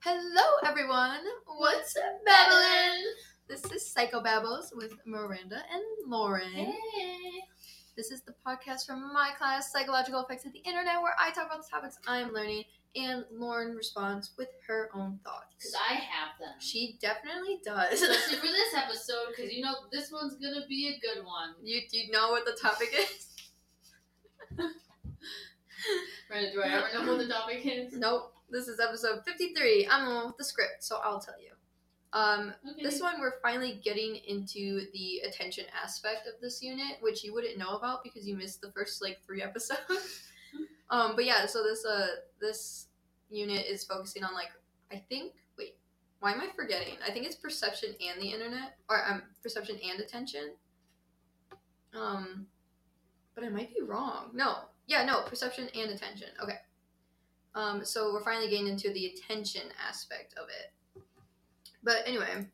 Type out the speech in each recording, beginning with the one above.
Hello, everyone. What's up, babbling? This is Psycho Babbles with Miranda and Lauren. Hey. This is the podcast from my class, Psychological Effects of the Internet, where I talk about the topics I'm learning, and Lauren responds with her own thoughts. Because I have them. She definitely does. Especially for this episode, because you know this one's gonna be a good one. you do you know what the topic is? Right? Do I ever know what the topic is? Nope. This is episode 53. I'm one with the script, so I'll tell you. Um, Okay. This one, we're finally getting into the attention aspect of this unit, which you wouldn't know about because you missed the first like three episodes. um, but yeah, so this uh this unit is focusing on like I think wait, why am I forgetting? I think it's perception and the internet, or um perception and attention. Um, but I might be wrong. No, yeah, no, perception and attention. Okay. Um, so we're finally getting into the attention aspect of it. But anyway,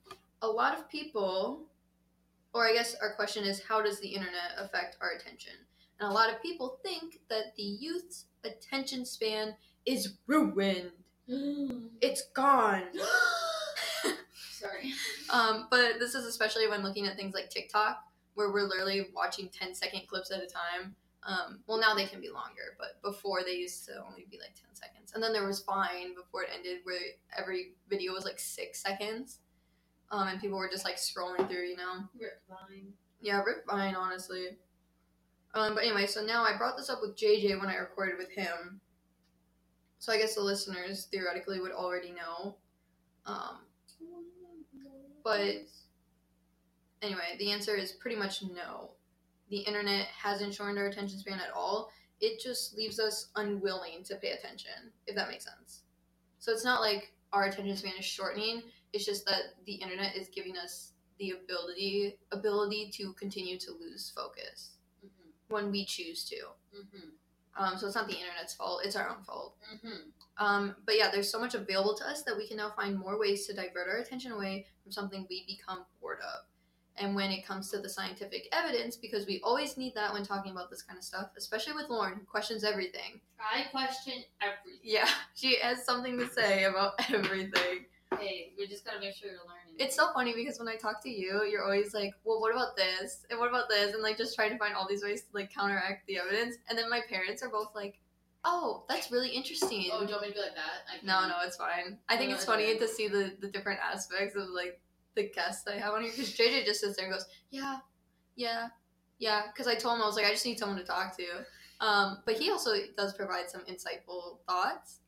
a lot of people, or I guess our question is, how does the internet affect our attention? And a lot of people think that the youth's attention span is ruined. It's gone. Sorry. Um, but this is especially when looking at things like TikTok, where we're literally watching 10 second clips at a time. Um, well, now they can be longer, but before they used to only be like 10 seconds. And then there was Vine before it ended, where every video was like six seconds. Um, and people were just like scrolling through, you know? Rip Vine. Yeah, Rip Vine, honestly. Um, but anyway, so now I brought this up with JJ when I recorded with him. So I guess the listeners theoretically would already know. Um, But- anyway, the answer is pretty much no. The internet hasn't shortened our attention span at all. It just leaves us unwilling to pay attention, if that makes sense. So it's not like our attention span is shortening. It's just that the internet is giving us the ability ability to continue to lose focus Mhm. when we choose to. Mhm. Um, so it's not the internet's fault; it's our own fault. Mhm. Um, but yeah, there's so much available to us that we can now find more ways to divert our attention away from something we become bored of. And when it comes to the scientific evidence, because we always need that when talking about this kind of stuff, especially with Lauren, who questions everything. I question everything. Yeah, she has something to say about everything. Hey, we just gotta make sure you're learning. It's so funny because when I talk to you, you're always like, well, what about this? And what about this? And like just trying to find all these ways to like counteract the evidence. And then my parents are both like, oh, that's really interesting. Oh, do you want me to be like that? No, no, it's fine. I think No, it's funny to see the, the different aspects of like the guests I have on here because JJ just sits there and goes, yeah, yeah, yeah. Because I told him I was like, I just need someone to talk to. Um, but he also does provide some insightful thoughts.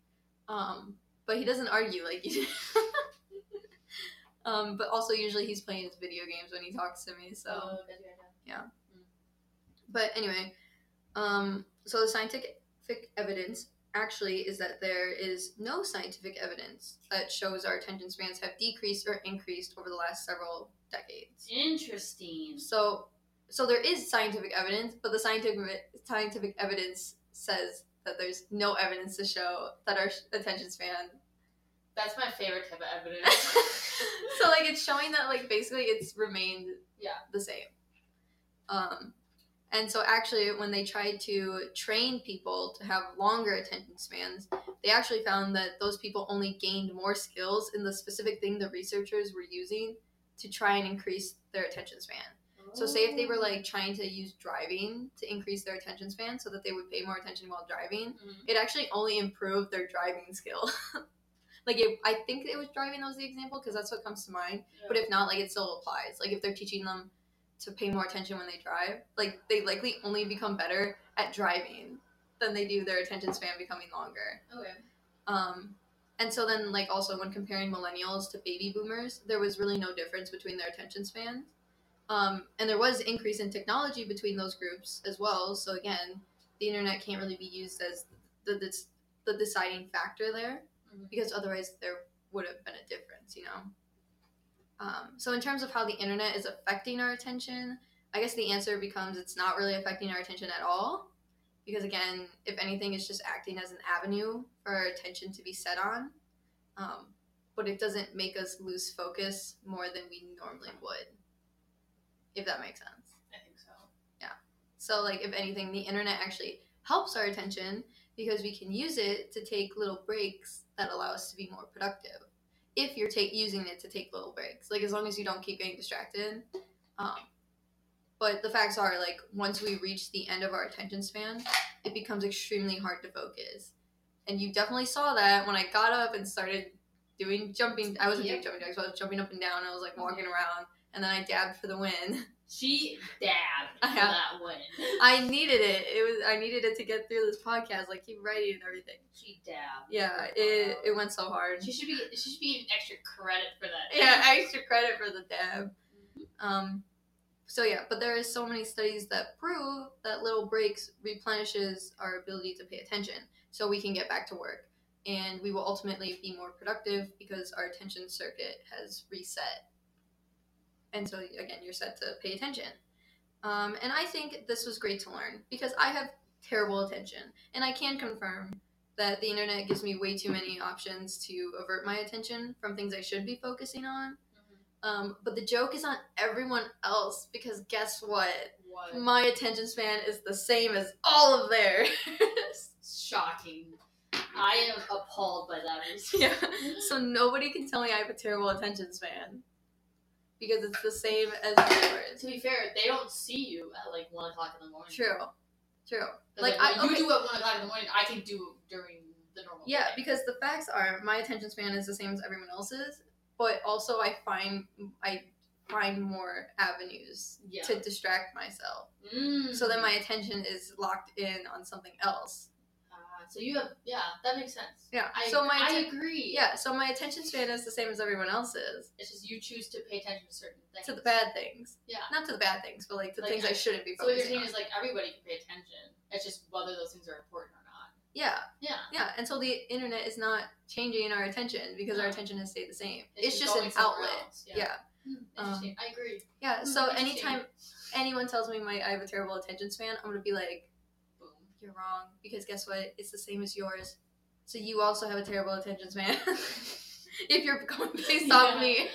Um, but he doesn't argue like you do. um, but also usually he's playing his video games when he talks to me. So. Oh, that's right. But anyway, um, so the scientific evidence actually is that there is no scientific evidence that shows our attention spans have decreased or increased over the last several decades. Interesting. So, so there is scientific evidence, but the scientific scientific evidence says that there's no evidence to show that our attention span. That's my favorite type of evidence. so like it's showing that like basically it's remained Yeah. the same. Um, and so actually, when they tried to train people to have longer attention spans, they actually found that those people only gained more skills in the specific thing the researchers were using to try and increase their attention span. So, say if they were like trying to use driving to increase their attention span so that they would pay more attention while driving, Mhm. it actually only improved their driving skill. like, it, I think it was driving that was the example because that's what comes to mind. Yeah. But if not, like it still applies. Like if they're teaching them to pay more attention when they drive, like they likely only become better at driving than they do their attention span becoming longer. okay. Um, and so then like also when comparing millennials to baby boomers, there was really no difference between their attention spans. Um, and there was increase in technology between those groups as well. So again, the internet can't really be used as the the, the deciding factor there Mhm. because otherwise there would have been a difference, you know. Um, so in terms of how the internet is affecting our attention, I guess the answer becomes it's not really affecting our attention at all, because again, if anything, it's just acting as an avenue for our attention to be set on. Um, but it doesn't make us lose focus more than we normally would, if that makes sense. I think so. Yeah. So, like, if anything, the internet actually helps our attention because we can use it to take little breaks that allow us to be more productive. If you're take, using it to take little breaks, like as long as you don't keep getting distracted. Um, but the facts are, like, once we reach the end of our attention span, it becomes extremely hard to focus. And you definitely saw that when I got up and started doing jumping. I wasn't doing jumping jacks, but I was jumping up and down. I was like walking around, and then I dabbed for the win. She dabbed for have- that win. I needed it. It was I needed it to get through this podcast. Like keep writing and everything. She dabbed. Yeah, it it went so hard. She should be. She should be getting extra credit for that. Yeah, extra credit for the dab. Um, so yeah, but there is so many studies that prove that little breaks replenishes our ability to pay attention, so we can get back to work, and we will ultimately be more productive because our attention circuit has reset. And so again, you're set to pay attention. Um, and I think this was great to learn because I have terrible attention, and I can confirm that the internet gives me way too many options to avert my attention from things I should be focusing on. Mhm. Um, but the joke is on everyone else because guess what? What? My attention span is the same as all of theirs. Shocking. I am appalled by that. yeah. So nobody can tell me I have a terrible attention span because it's the same as yours. To be fair, they don't see you at like one o'clock in the morning. True. true. Like, Like, I- what okay. you do at one o'clock in the morning, I can do during the normal. Yeah, day. because the facts are my attention span is the same as everyone else's, but also I find I find more avenues Yeah. to distract myself. Mm. So then my attention is locked in on something else. So you have yeah, that makes sense. Yeah. I, so my I atten- agree. yeah, so my attention span is the same as everyone else's It's just you choose to pay attention to certain things. to the bad things. Yeah. Not to the bad things, but like the Like, things I, I- shouldn't be So what you're saying on. is like everybody can pay attention. It's just whether those things are important or not. yeah, Yeah. yeah. And so the internet is not changing our attention because our attention has stayed the same. It's It's, just just an outlet. else, yeah. yeah. Hmm, Um, interesting. I agree. Yeah, Hmm, so anytime anyone tells me my I have a terrible attention span, I'm gonna be like. You're wrong because guess what? It's the same as yours. So you also have a terrible attention span. if you're going based off Yeah. me.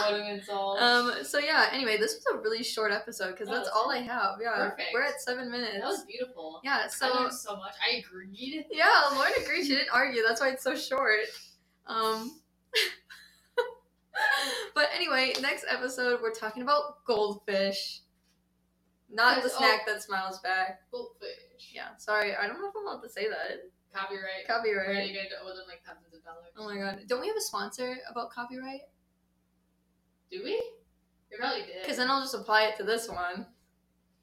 What an insult. Um. So yeah. Anyway, this was a really short episode because Oh, that's that's all I have. Yeah. perfect. We're at seven minutes. that was beautiful. yeah. I So learned so much. I agreed. yeah, Lauren agreed. She didn't argue. That's why it's so short. Um. but anyway, next episode we're talking about goldfish. Not the oh. snack that smiles back. Goldfish. Yeah, sorry, I don't know if I'm allowed to say that. Copyright. Copyright. gonna get owe them like thousands of dollars. Oh my god. Don't we have a sponsor about copyright? Do we? We probably did. Because then I'll just apply it to this one.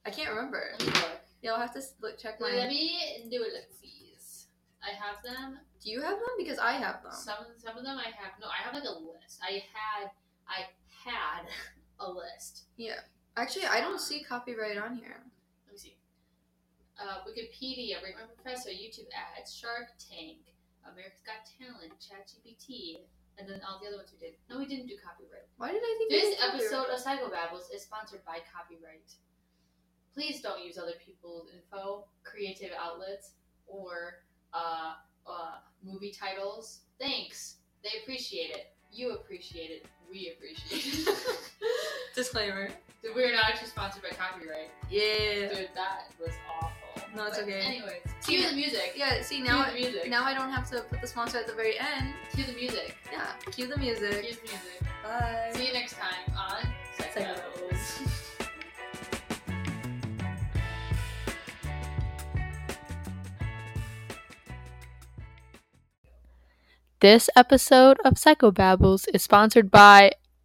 I can't remember. Let me look. Yeah, I'll have to look check Let my. me do a it, please. I have them. Do you have them? Because I have them. Some some of them I have. No, I have like a list. I had I had a list. Actually, I don't see copyright on here. Let me see. Uh, Wikipedia, Rate My Professor, YouTube ads, Shark Tank, America's Got Talent, ChatGPT, and then all the other ones we did. No, we didn't do copyright. Why did I think This did episode of Psycho Psychobabbles is sponsored by copyright. Please don't use other people's info, creative outlets, or uh, uh, movie titles. Thanks. They appreciate it. You appreciate it. We appreciate it. Disclaimer. We're not actually sponsored by copyright. Yeah. Dude, that was awful. No, it's But okay. Anyways, See, cue the music. Yeah. See Cue now, the music. now I don't have to put the sponsor at the very end. Cue the music. Yeah. Cue the music. Cue the music. Bye. See you next time on Psychobabbles. This episode of Psychobabbles is sponsored by.